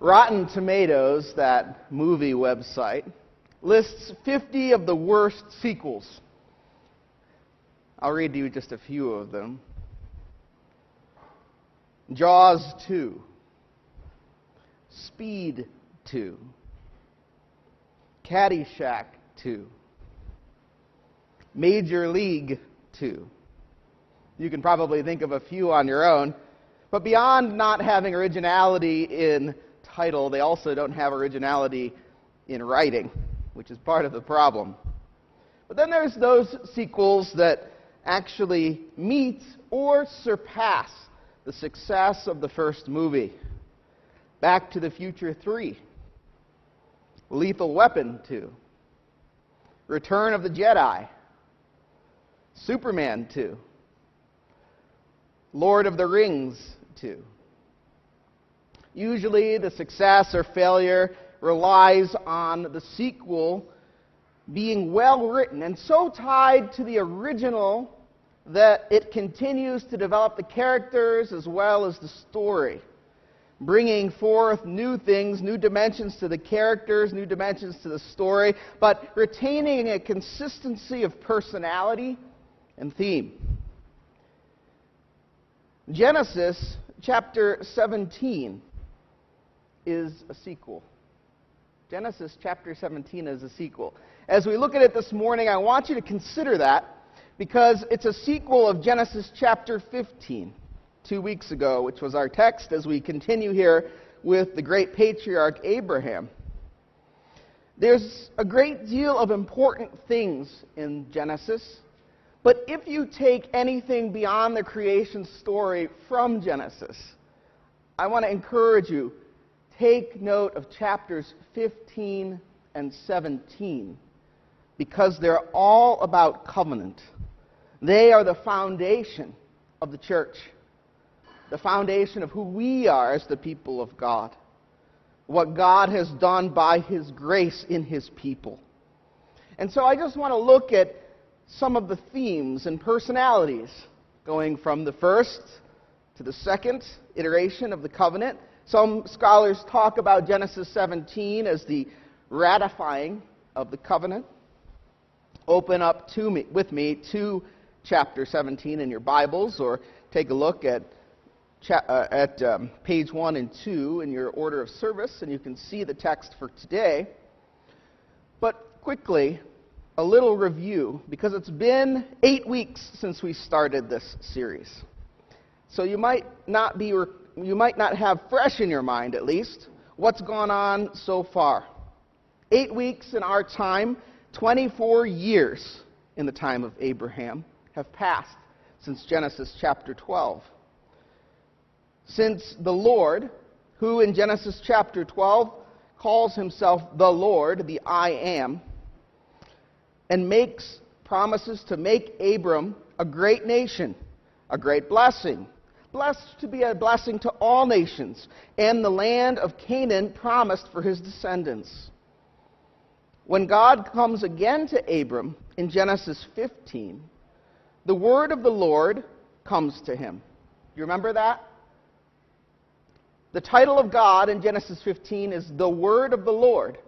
Rotten Tomatoes, that movie website, lists 50 of the worst sequels. I'll read to you just a few of them. Jaws 2, Speed 2, Caddyshack 2, Major League 2. You can probably think of a few on your own. But beyond not having originality in title, they also don't have originality in writing, which is part of the problem. But then there's those sequels that actually meet or surpass the success of the first movie. Back to the Future 3, Lethal Weapon 2, Return of the Jedi, Superman 2, Lord of the Rings 2. Usually, the success or failure relies on the sequel being well written and so tied to the original that it continues to develop the characters as well as the story, bringing forth new things, new dimensions to the characters, new dimensions to the story, but retaining a consistency of personality and theme. Genesis chapter 17 is a sequel. Genesis chapter 17 is a sequel. As we look at it this morning, I want you to consider that because it's a sequel of Genesis chapter 15, two weeks ago, which was our text as we continue here with the great patriarch Abraham. There's a great deal of important things in Genesis, but if you take anything beyond the creation story from Genesis, I want to encourage you take note of chapters 15 and 17 because they're all about covenant. They are the foundation of the church, the foundation of who we are as the people of God, what God has done by His grace in His people. And so I just want to look at some of the themes and personalities going from the first to the second iteration of the covenant some scholars talk about Genesis 17 as the ratifying of the covenant. Open up to me, with me to chapter 17 in your Bibles, or take a look at, cha- uh, at um, page 1 and 2 in your order of service, and you can see the text for today. But quickly, a little review, because it's been eight weeks since we started this series. So you might not be re- you might not have fresh in your mind, at least, what's gone on so far. Eight weeks in our time, 24 years in the time of Abraham have passed since Genesis chapter 12. Since the Lord, who in Genesis chapter 12 calls himself the Lord, the I am, and makes promises to make Abram a great nation, a great blessing, blessed to be a blessing to all nations, and the land of Canaan promised for his descendants. When God comes again to Abram in Genesis 15, the word of the Lord comes to him. You remember that? The title of God in Genesis 15 is The Word of the Lord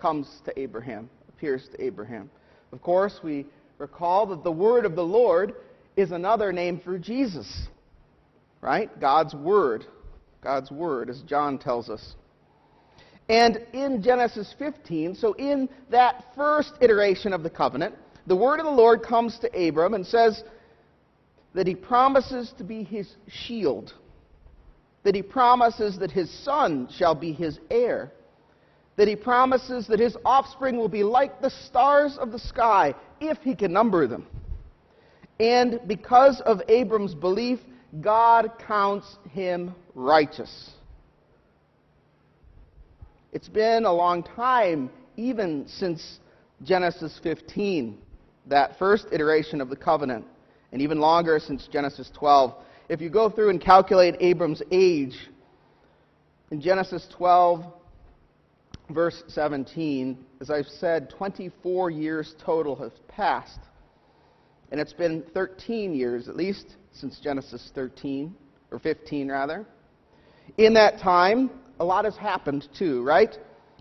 comes to Abraham, appears to Abraham. Of course, we recall that the Word of the Lord is another name for Jesus right? God's Word. God's Word, as John tells us. And in Genesis 15, so in that first iteration of the covenant, the word of the Lord comes to Abram and says that he promises to be his shield, that he promises that his son shall be his heir, that he promises that his offspring will be like the stars of the sky if he can number them. And because of Abram's belief, God counts him righteous. It's been a long time, even since Genesis 15, that first iteration of the covenant, and even longer since Genesis 12. If you go through and calculate Abram's age, in Genesis 12, verse 17, as I've said, 24 years total have passed. And it's been 13 years, at least, since Genesis 13, or 15 rather. In that time, a lot has happened too, right?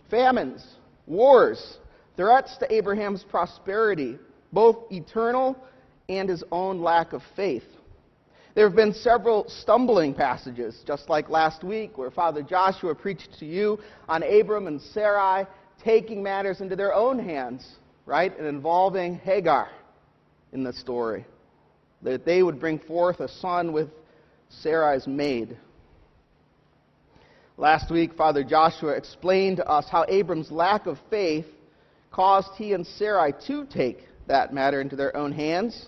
Famines, wars, threats to Abraham's prosperity, both eternal and his own lack of faith. There have been several stumbling passages, just like last week, where Father Joshua preached to you on Abram and Sarai taking matters into their own hands, right? And involving Hagar in the story. That they would bring forth a son with Sarai's maid. Last week, Father Joshua explained to us how Abram's lack of faith caused he and Sarai to take that matter into their own hands.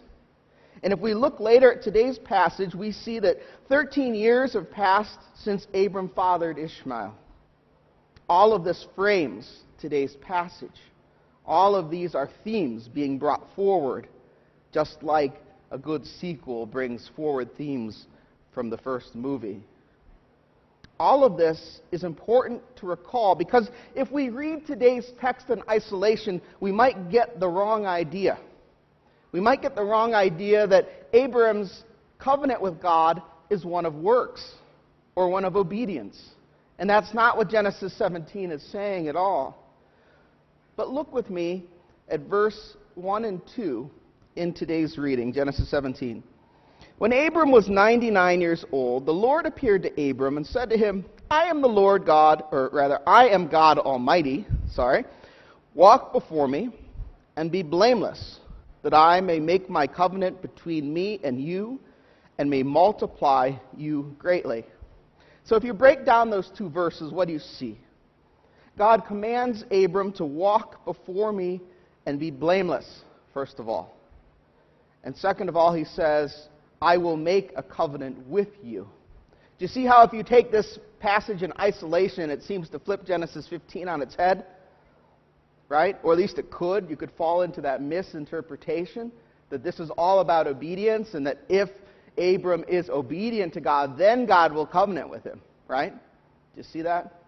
And if we look later at today's passage, we see that 13 years have passed since Abram fathered Ishmael. All of this frames today's passage. All of these are themes being brought forward, just like a good sequel brings forward themes from the first movie. All of this is important to recall because if we read today's text in isolation, we might get the wrong idea we might get the wrong idea that Abram's covenant with God is one of works or one of obedience. And that's not what Genesis 17 is saying at all. But look with me at verse 1 and 2 in today's reading, Genesis 17. When Abram was 99 years old, the Lord appeared to Abram and said to him, I am the Lord God, or rather, I am God Almighty, sorry. Walk before me and be blameless that I may make my covenant between me and you and may multiply you greatly. So if you break down those two verses, what do you see? God commands Abram to walk before me and be blameless, first of all. And second of all, he says, I will make a covenant with you. Do you see how if you take this passage in isolation, it seems to flip Genesis 15 on its head? right? Or at least it could. You could fall into that misinterpretation that this is all about obedience and that if Abram is obedient to God, then God will covenant with him, right? Do you see that?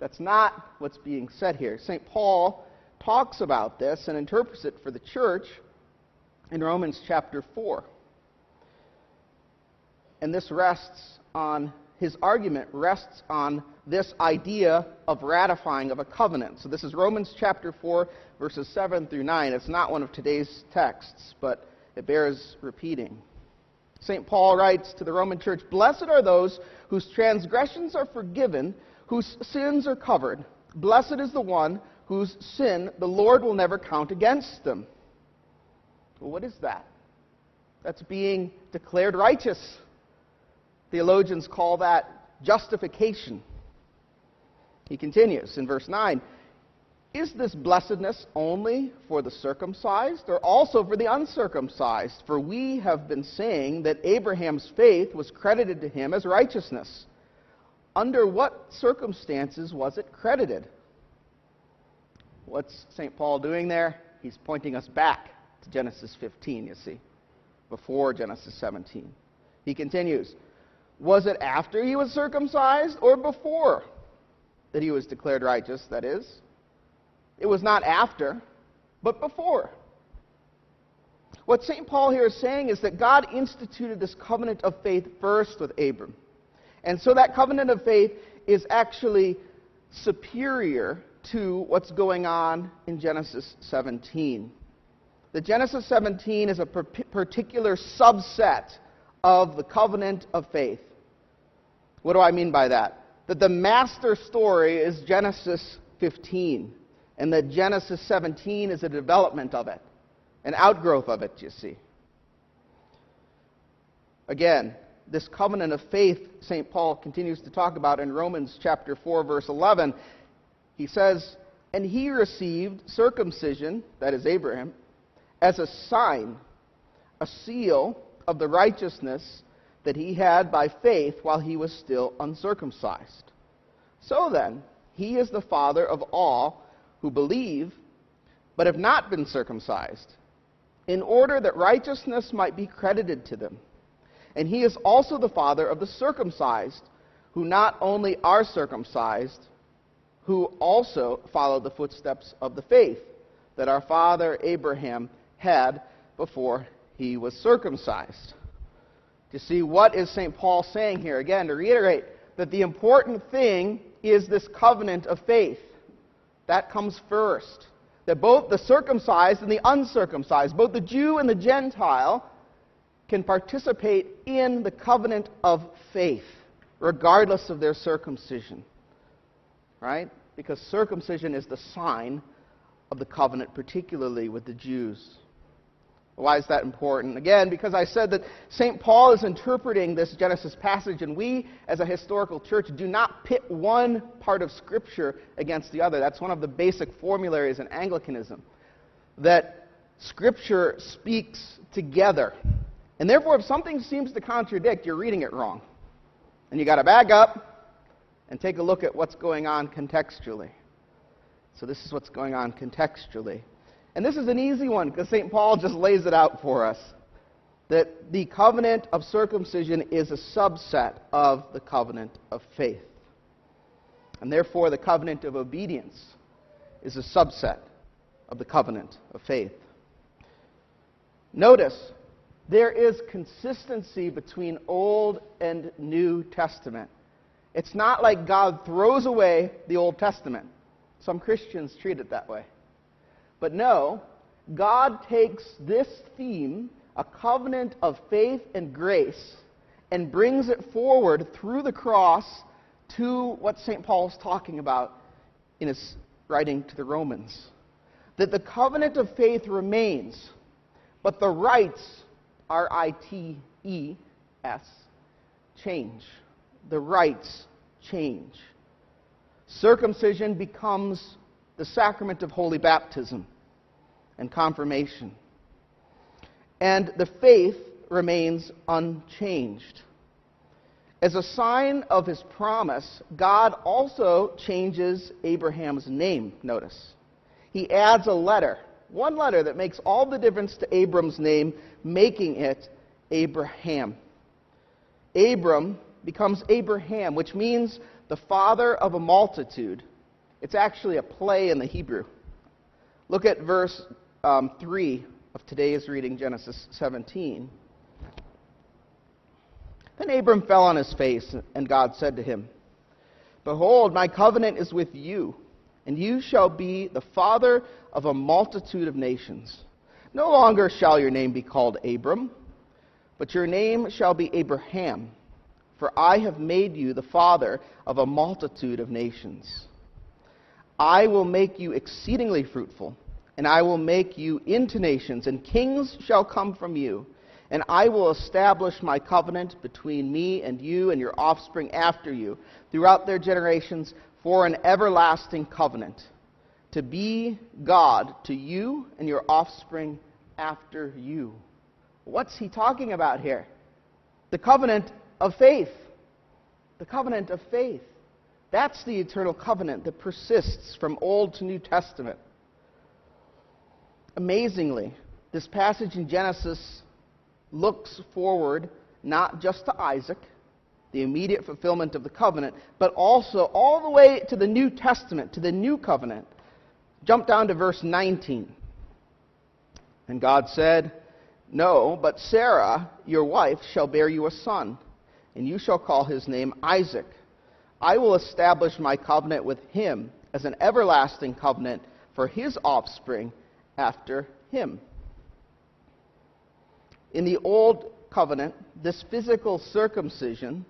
That's not what's being said here. St. Paul talks about this and interprets it for the church in Romans chapter 4. And this rests on his argument rests on this idea of ratifying of a covenant. So this is Romans chapter 4, verses 7 through 9. It's not one of today's texts, but it bears repeating. St. Paul writes to the Roman church Blessed are those whose transgressions are forgiven, whose sins are covered. Blessed is the one whose sin the Lord will never count against them. Well, what is that? That's being declared righteous Theologians call that justification. He continues in verse 9 Is this blessedness only for the circumcised or also for the uncircumcised? For we have been saying that Abraham's faith was credited to him as righteousness. Under what circumstances was it credited? What's St. Paul doing there? He's pointing us back to Genesis 15, you see, before Genesis 17. He continues was it after he was circumcised or before that he was declared righteous, that is? It was not after, but before. What St. Paul here is saying is that God instituted this covenant of faith first with Abram. And so that covenant of faith is actually superior to what's going on in Genesis 17. The Genesis 17 is a particular subset of the covenant of faith. What do I mean by that? That the master story is Genesis 15, and that Genesis 17 is a development of it, an outgrowth of it, you see. Again, this covenant of faith, St. Paul continues to talk about in Romans chapter 4, verse 11. He says, And he received circumcision, that is Abraham, as a sign, a seal of the righteousness that he had by faith while he was still uncircumcised. So then, he is the father of all who believe, but have not been circumcised, in order that righteousness might be credited to them. And he is also the father of the circumcised, who not only are circumcised, who also follow the footsteps of the faith that our father Abraham had before he was circumcised to see what is St. Paul saying here. Again, to reiterate that the important thing is this covenant of faith. That comes first. That both the circumcised and the uncircumcised, both the Jew and the Gentile, can participate in the covenant of faith, regardless of their circumcision. Right? Because circumcision is the sign of the covenant, particularly with the Jews. Why is that important? Again, because I said that St. Paul is interpreting this Genesis passage, and we, as a historical church, do not pit one part of Scripture against the other. That's one of the basic formularies in Anglicanism. That Scripture speaks together. And therefore, if something seems to contradict, you're reading it wrong. And you've got to back up and take a look at what's going on contextually. So, this is what's going on contextually. And this is an easy one because St. Paul just lays it out for us that the covenant of circumcision is a subset of the covenant of faith. And therefore, the covenant of obedience is a subset of the covenant of faith. Notice, there is consistency between Old and New Testament. It's not like God throws away the Old Testament. Some Christians treat it that way. But no, God takes this theme, a covenant of faith and grace, and brings it forward through the cross to what St. Paul is talking about in his writing to the Romans. That the covenant of faith remains, but the rites, R I T E S, change. The rites change. Circumcision becomes the sacrament of holy baptism and confirmation. And the faith remains unchanged. As a sign of his promise, God also changes Abraham's name, notice. He adds a letter, one letter that makes all the difference to Abram's name, making it Abraham. Abram becomes Abraham, which means the father of a multitude. It's actually a play in the Hebrew. Look at verse um, 3 of today's reading, Genesis 17. Then Abram fell on his face, and God said to him, Behold, my covenant is with you, and you shall be the father of a multitude of nations. No longer shall your name be called Abram, but your name shall be Abraham, for I have made you the father of a multitude of nations. I will make you exceedingly fruitful, and I will make you into nations, and kings shall come from you. And I will establish my covenant between me and you and your offspring after you throughout their generations for an everlasting covenant, to be God to you and your offspring after you. What's he talking about here? The covenant of faith. The covenant of faith. That's the eternal covenant that persists from Old to New Testament. Amazingly, this passage in Genesis looks forward not just to Isaac, the immediate fulfillment of the covenant, but also all the way to the New Testament, to the new covenant. Jump down to verse 19. And God said, No, but Sarah, your wife, shall bear you a son, and you shall call his name Isaac I will establish my covenant with him as an everlasting covenant for his offspring after him. In the Old Covenant, this physical circumcision,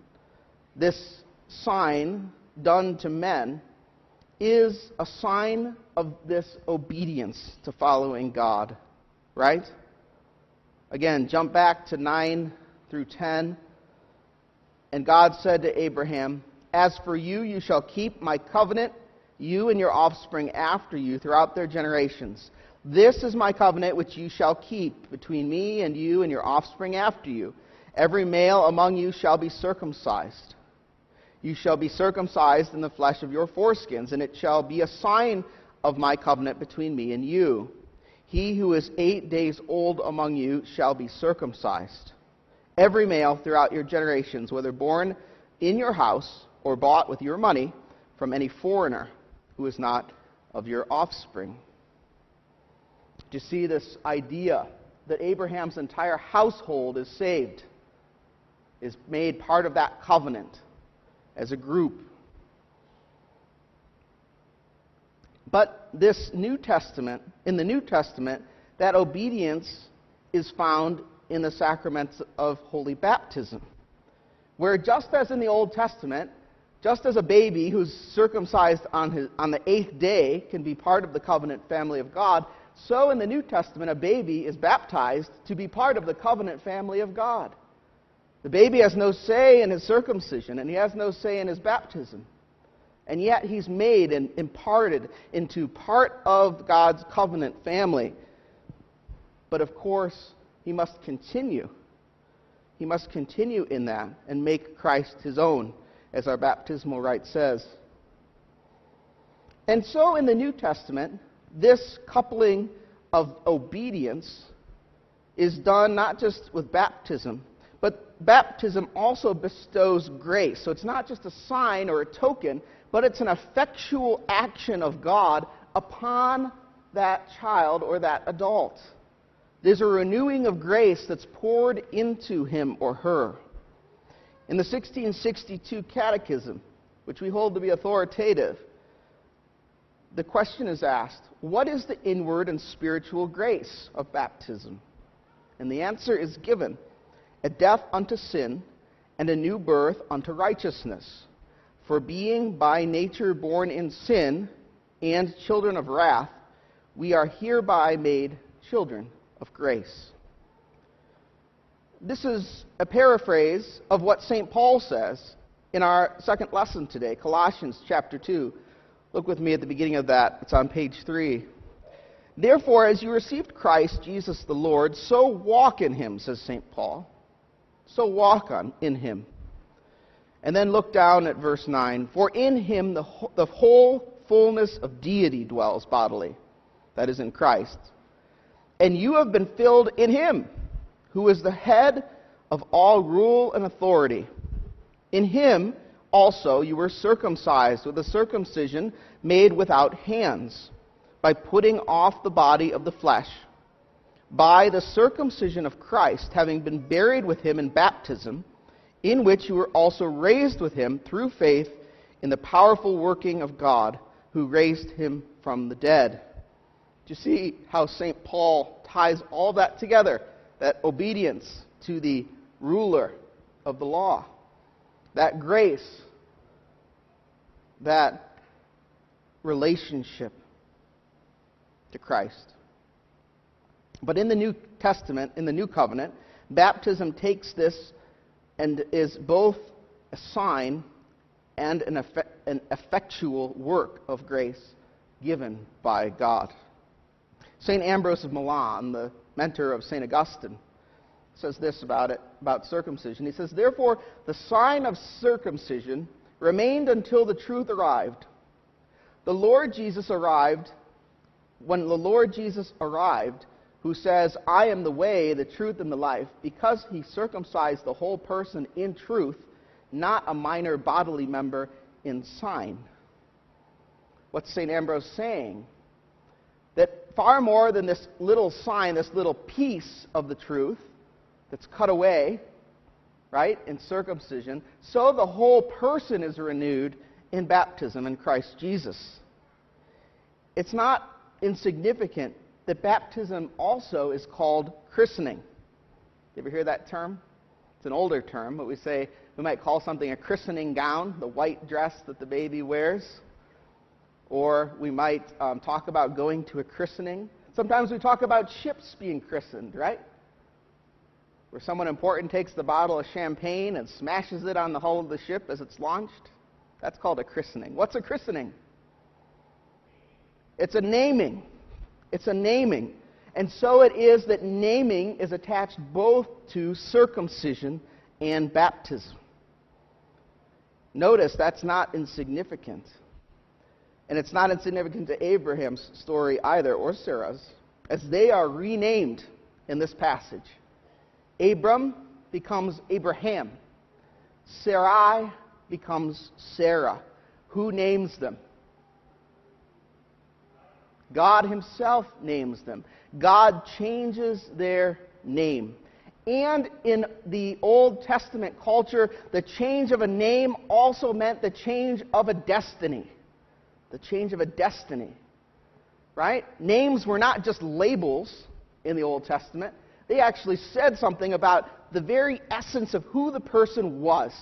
this sign done to men, is a sign of this obedience to following God, right? Again, jump back to 9 through 10. And God said to Abraham, as for you, you shall keep my covenant, you and your offspring after you throughout their generations. This is my covenant which you shall keep between me and you and your offspring after you. Every male among you shall be circumcised. You shall be circumcised in the flesh of your foreskins, and it shall be a sign of my covenant between me and you. He who is eight days old among you shall be circumcised. Every male throughout your generations, whether born in your house or bought with your money from any foreigner who is not of your offspring. You see this idea that Abraham's entire household is saved, is made part of that covenant as a group? But this New Testament, in the New Testament, that obedience is found in the sacraments of holy baptism. Where just as in the Old Testament, just as a baby who's circumcised on, his, on the eighth day can be part of the covenant family of God, so in the New Testament, a baby is baptized to be part of the covenant family of God. The baby has no say in his circumcision, and he has no say in his baptism. And yet he's made and imparted into part of God's covenant family. But of course, he must continue. He must continue in that and make Christ his own, as our baptismal rite says. And so in the New Testament, this coupling of obedience is done not just with baptism, but baptism also bestows grace. So it's not just a sign or a token, but it's an effectual action of God upon that child or that adult. There's a renewing of grace that's poured into him or her. In the 1662 Catechism, which we hold to be authoritative, the question is asked What is the inward and spiritual grace of baptism? And the answer is given a death unto sin and a new birth unto righteousness. For being by nature born in sin and children of wrath, we are hereby made children of grace. This is a paraphrase of what St. Paul says in our second lesson today, Colossians chapter 2. Look with me at the beginning of that. It's on page 3. Therefore, as you received Christ Jesus the Lord, so walk in him, says St. Paul. So walk on in him. And then look down at verse 9. For in him the, the whole fullness of deity dwells bodily, that is, in Christ. And you have been filled in him, who is the head of all rule and authority. In him also you were circumcised with a circumcision made without hands, by putting off the body of the flesh, by the circumcision of Christ, having been buried with him in baptism, in which you were also raised with him through faith in the powerful working of God who raised him from the dead. Do you see how St. Paul ties all that together? That obedience to the ruler of the law, that grace, that relationship to Christ. But in the New Testament, in the New Covenant, baptism takes this and is both a sign and an, effect, an effectual work of grace given by God. St. Ambrose of Milan, the mentor of St. Augustine, says this about it, about circumcision. He says, Therefore, the sign of circumcision remained until the truth arrived. The Lord Jesus arrived, when the Lord Jesus arrived, who says, I am the way, the truth, and the life, because he circumcised the whole person in truth, not a minor bodily member in sign. What's St. Ambrose saying? that far more than this little sign, this little piece of the truth that's cut away, right, in circumcision, so the whole person is renewed in baptism in Christ Jesus. It's not insignificant that baptism also is called christening. You ever hear that term? It's an older term, but we say we might call something a christening gown, the white dress that the baby wears. Or we might um, talk about going to a christening. Sometimes we talk about ships being christened, right? Where someone important takes the bottle of champagne and smashes it on the hull of the ship as it's launched. That's called a christening. What's a christening? It's a naming. It's a naming. And so it is that naming is attached both to circumcision and baptism. Notice that's not insignificant. And it's not insignificant to Abraham's story either, or Sarah's, as they are renamed in this passage. Abram becomes Abraham. Sarai becomes Sarah. Who names them? God Himself names them. God changes their name. And in the Old Testament culture, the change of a name also meant the change of a destiny the change of a destiny. right? Names were not just labels in the Old Testament, they actually said something about the very essence of who the person was.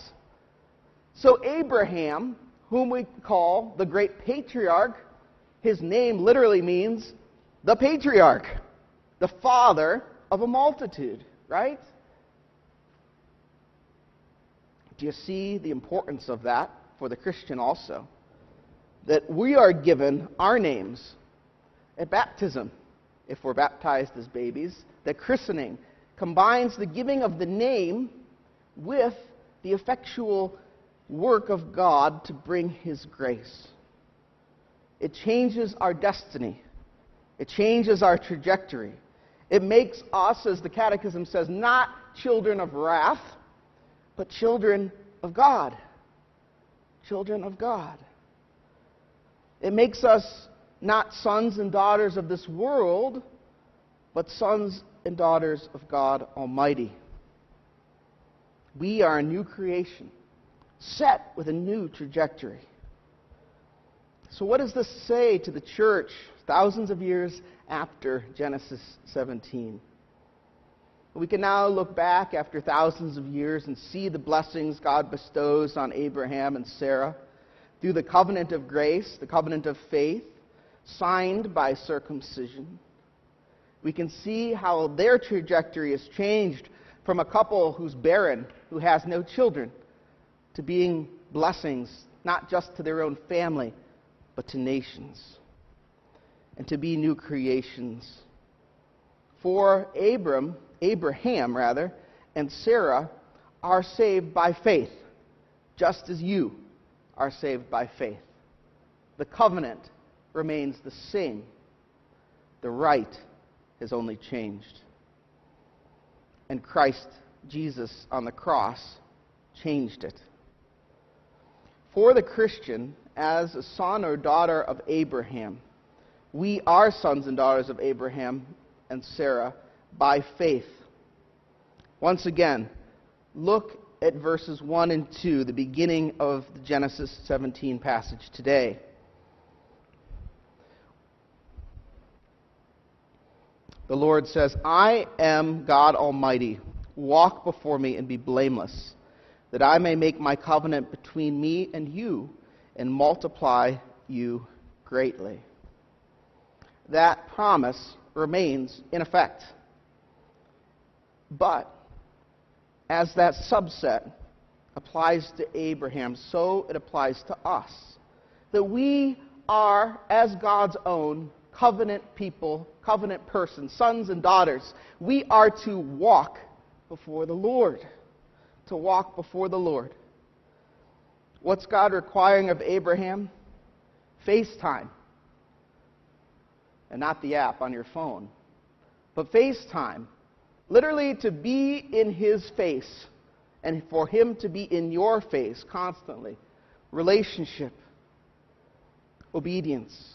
So, Abraham, whom we call the great patriarch, his name literally means the patriarch, the father of a multitude, right? Do you see the importance of that for the Christian also? That we are given our names at baptism, if we're baptized as babies, that christening combines the giving of the name with the effectual work of God to bring His grace. It changes our destiny, it changes our trajectory. It makes us, as the Catechism says, not children of wrath, but children of God. Children of God. It makes us not sons and daughters of this world, but sons and daughters of God Almighty. We are a new creation, set with a new trajectory. So, what does this say to the church thousands of years after Genesis 17? We can now look back after thousands of years and see the blessings God bestows on Abraham and Sarah through the covenant of grace, the covenant of faith, signed by circumcision. We can see how their trajectory has changed from a couple who's barren, who has no children, to being blessings, not just to their own family, but to nations, and to be new creations. For Abram, Abraham, rather, and Sarah are saved by faith, just as you are saved by faith. The covenant remains the same. The rite has only changed. And Christ, Jesus on the cross, changed it. For the Christian, as a son or daughter of Abraham, we are sons and daughters of Abraham and Sarah by faith. Once again, look at verses 1 and 2, the beginning of the Genesis 17 passage today. The Lord says, I am God Almighty. Walk before me and be blameless, that I may make my covenant between me and you and multiply you greatly. That promise remains in effect. But as that subset applies to Abraham, so it applies to us. That we are, as God's own, covenant people, covenant persons, sons and daughters. We are to walk before the Lord. To walk before the Lord. What's God requiring of Abraham? FaceTime. And not the app on your phone, but FaceTime Literally, to be in his face and for him to be in your face constantly. Relationship, obedience.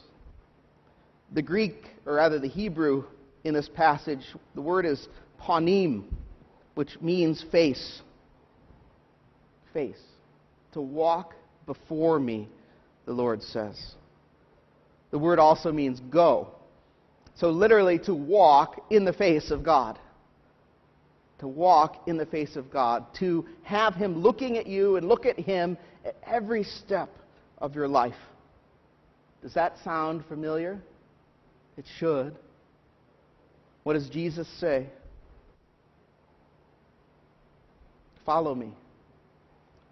The Greek, or rather the Hebrew in this passage, the word is panim, which means face. Face. To walk before me, the Lord says. The word also means go. So, literally, to walk in the face of God to walk in the face of God, to have Him looking at you and look at Him at every step of your life. Does that sound familiar? It should. What does Jesus say? Follow me.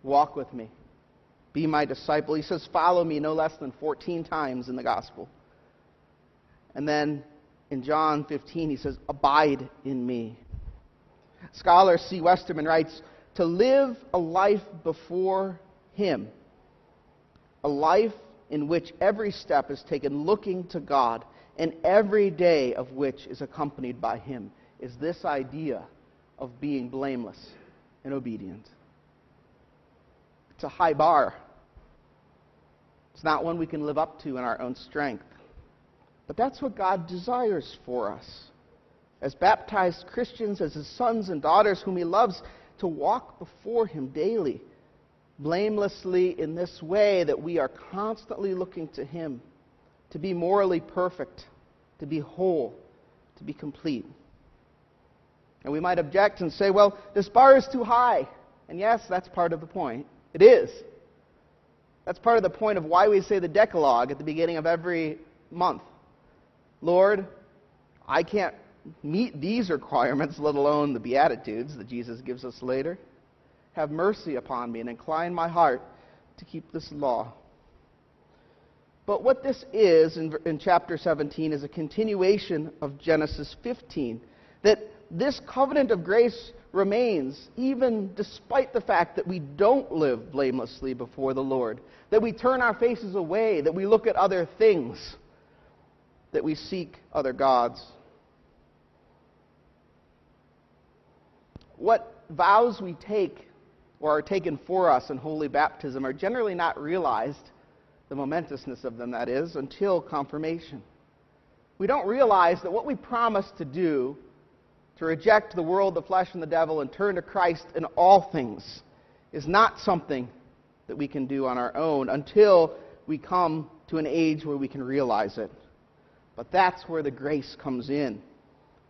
Walk with me. Be my disciple. He says, Follow me no less than 14 times in the gospel. And then in John 15, he says, Abide in me. Scholar C. Westermann writes To live a life before Him, a life in which every step is taken looking to God, and every day of which is accompanied by Him, is this idea of being blameless and obedient. It's a high bar. It's not one we can live up to in our own strength. But that's what God desires for us as baptized Christians, as his sons and daughters whom he loves, to walk before him daily, blamelessly in this way that we are constantly looking to him to be morally perfect, to be whole, to be complete. And we might object and say, well, this bar is too high. And yes, that's part of the point. It is. That's part of the point of why we say the Decalogue at the beginning of every month. Lord, I can't meet these requirements, let alone the Beatitudes that Jesus gives us later. Have mercy upon me and incline my heart to keep this law. But what this is in, in chapter 17 is a continuation of Genesis 15. That this covenant of grace remains even despite the fact that we don't live blamelessly before the Lord, that we turn our faces away, that we look at other things, that we seek other gods. What vows we take or are taken for us in holy baptism are generally not realized, the momentousness of them, that is, until confirmation. We don't realize that what we promise to do to reject the world, the flesh, and the devil and turn to Christ in all things is not something that we can do on our own until we come to an age where we can realize it. But that's where the grace comes in.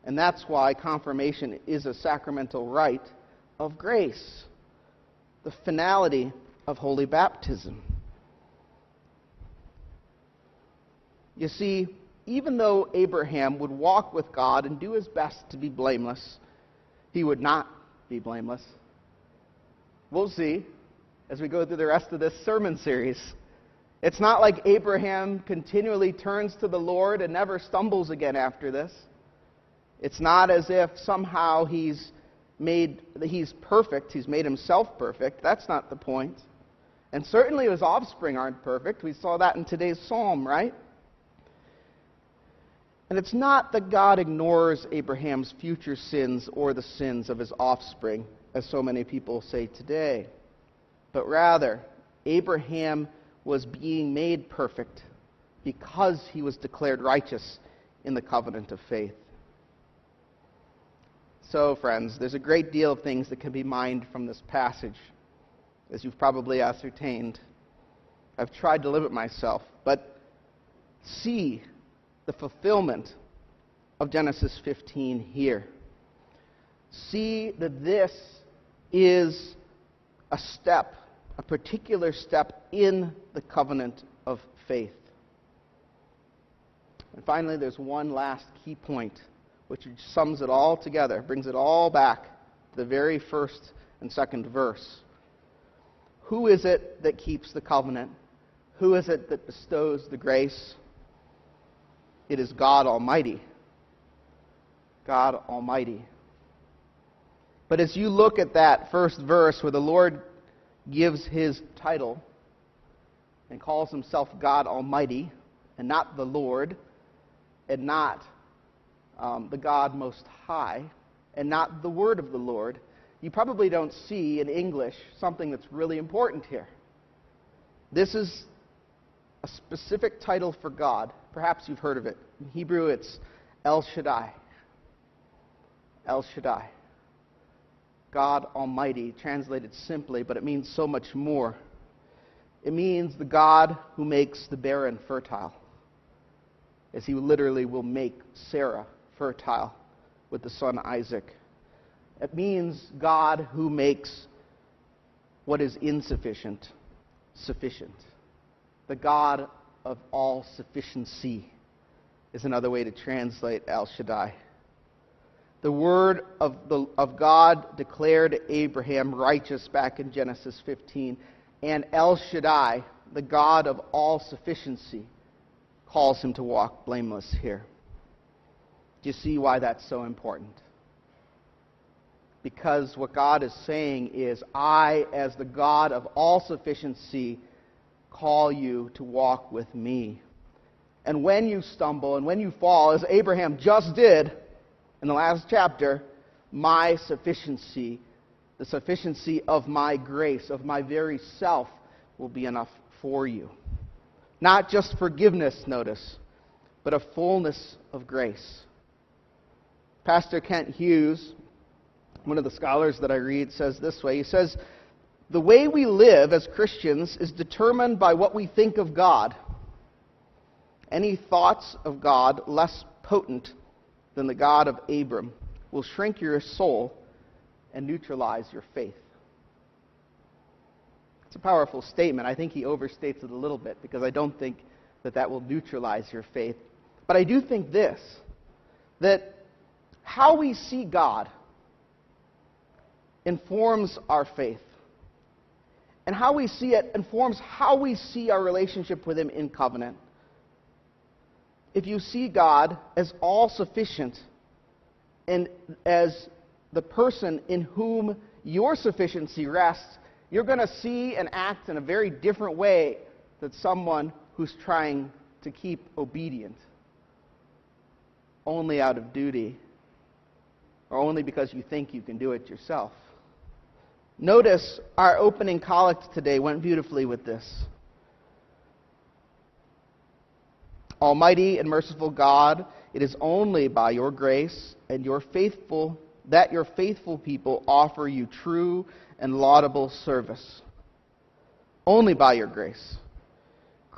And that's why confirmation is a sacramental rite of grace, the finality of holy baptism. You see, even though Abraham would walk with God and do his best to be blameless, he would not be blameless. We'll see as we go through the rest of this sermon series. It's not like Abraham continually turns to the Lord and never stumbles again after this. It's not as if somehow he's made he's perfect, he's made himself perfect. That's not the point. And certainly his offspring aren't perfect. We saw that in today's psalm, right? And it's not that God ignores Abraham's future sins or the sins of his offspring, as so many people say today, but rather, Abraham was being made perfect because he was declared righteous in the covenant of faith. So, friends, there's a great deal of things that can be mined from this passage, as you've probably ascertained. I've tried to limit myself, but see the fulfillment of Genesis 15 here. See that this is a step, a particular step in the covenant of faith. And finally, there's one last key point, which sums it all together, brings it all back to the very first and second verse. Who is it that keeps the covenant? Who is it that bestows the grace? It is God Almighty. God Almighty. But as you look at that first verse where the Lord gives his title and calls himself God Almighty, and not the Lord, and not um, the God Most High, and not the Word of the Lord, you probably don't see in English something that's really important here. This is a specific title for God. Perhaps you've heard of it. In Hebrew, it's El Shaddai. El Shaddai. God Almighty, translated simply, but it means so much more. It means the God who makes the barren fertile, as he literally will make Sarah fertile with the son Isaac. It means God who makes what is insufficient sufficient the God of all sufficiency, is another way to translate El Shaddai. The word of, the, of God declared Abraham righteous back in Genesis 15, and El Shaddai, the God of all sufficiency, calls him to walk blameless here. Do you see why that's so important? Because what God is saying is, I, as the God of all sufficiency, call you to walk with me. And when you stumble and when you fall, as Abraham just did in the last chapter, my sufficiency, the sufficiency of my grace, of my very self, will be enough for you. Not just forgiveness, notice, but a fullness of grace. Pastor Kent Hughes, one of the scholars that I read, says this way He says, the way we live as Christians is determined by what we think of God. Any thoughts of God less potent than the God of Abram will shrink your soul and neutralize your faith. It's a powerful statement. I think he overstates it a little bit because I don't think that that will neutralize your faith. But I do think this that how we see God informs our faith. And how we see it informs how we see our relationship with Him in covenant. If you see God as all sufficient and as the person in whom your sufficiency rests, you're going to see and act in a very different way than someone who's trying to keep obedient only out of duty or only because you think you can do it yourself. Notice our opening collect today went beautifully with this. Almighty and merciful God, it is only by your grace and your faithful that your faithful people offer you true and laudable service. Only by your grace.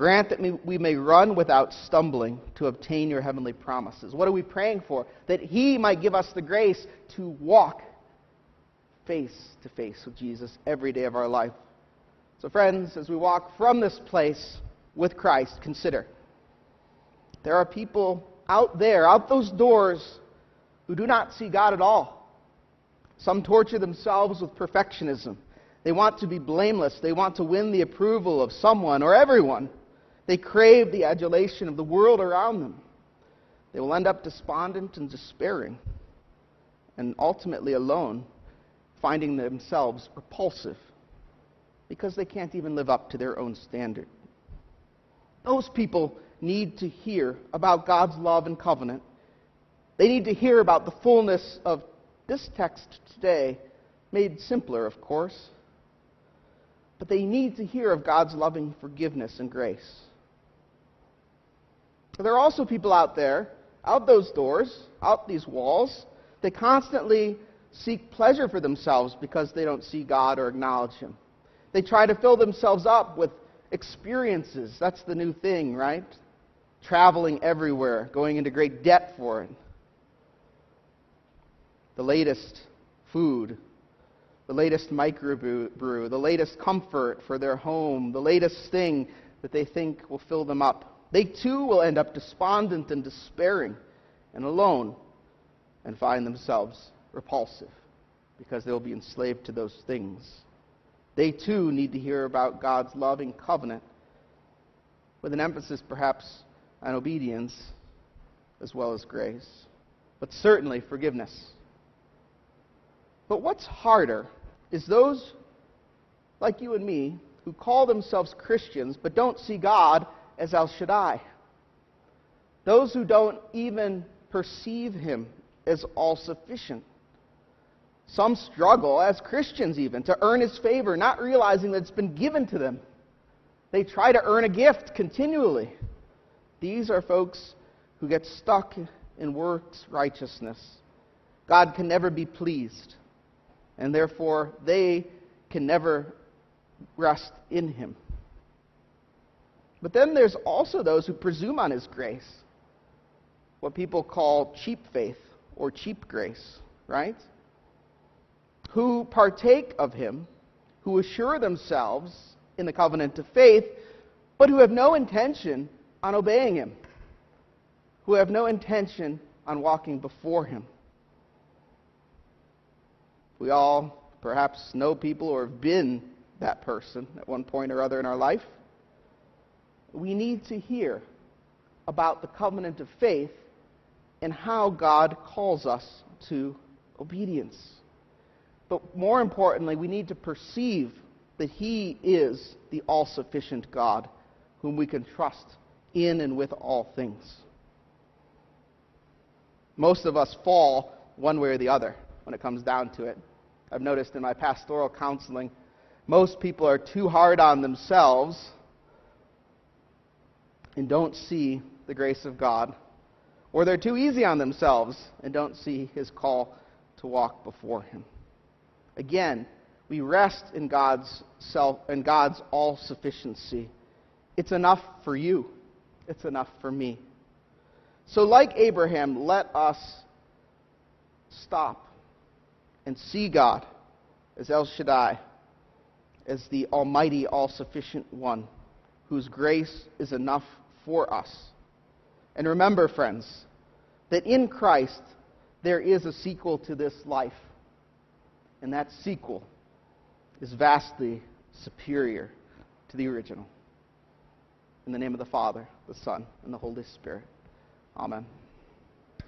Grant that we may run without stumbling to obtain your heavenly promises. What are we praying for? That He might give us the grace to walk face to face with Jesus every day of our life. So, friends, as we walk from this place with Christ, consider there are people out there, out those doors, who do not see God at all. Some torture themselves with perfectionism. They want to be blameless. They want to win the approval of someone or everyone. They crave the adulation of the world around them. They will end up despondent and despairing, and ultimately alone, finding themselves repulsive because they can't even live up to their own standard. Those people need to hear about God's love and covenant. They need to hear about the fullness of this text today, made simpler, of course. But they need to hear of God's loving forgiveness and grace. There are also people out there, out those doors, out these walls, they constantly seek pleasure for themselves because they don't see God or acknowledge Him. They try to fill themselves up with experiences. That's the new thing, right? Traveling everywhere, going into great debt for it. The latest food, the latest microbrew, the latest comfort for their home, the latest thing that they think will fill them up. They too will end up despondent and despairing and alone and find themselves repulsive because they'll be enslaved to those things. They too need to hear about God's loving covenant with an emphasis perhaps on obedience as well as grace, but certainly forgiveness. But what's harder is those like you and me who call themselves Christians but don't see God as El Shaddai. Those who don't even perceive Him as all sufficient. Some struggle, as Christians even, to earn His favor, not realizing that it's been given to them. They try to earn a gift continually. These are folks who get stuck in works righteousness. God can never be pleased, and therefore they can never rest in Him. But then there's also those who presume on His grace, what people call cheap faith or cheap grace, right? Who partake of Him, who assure themselves in the covenant of faith, but who have no intention on obeying Him, who have no intention on walking before Him. We all perhaps know people or have been that person at one point or other in our life we need to hear about the covenant of faith and how God calls us to obedience. But more importantly, we need to perceive that He is the all sufficient God whom we can trust in and with all things. Most of us fall one way or the other when it comes down to it. I've noticed in my pastoral counseling, most people are too hard on themselves and don't see the grace of God, or they're too easy on themselves and don't see his call to walk before him. Again, we rest in God's self in God's all sufficiency. It's enough for you. It's enough for me. So, like Abraham, let us stop and see God as El Shaddai, as the Almighty, all sufficient one, whose grace is enough for us. And remember, friends, that in Christ there is a sequel to this life. And that sequel is vastly superior to the original. In the name of the Father, the Son, and the Holy Spirit. Amen.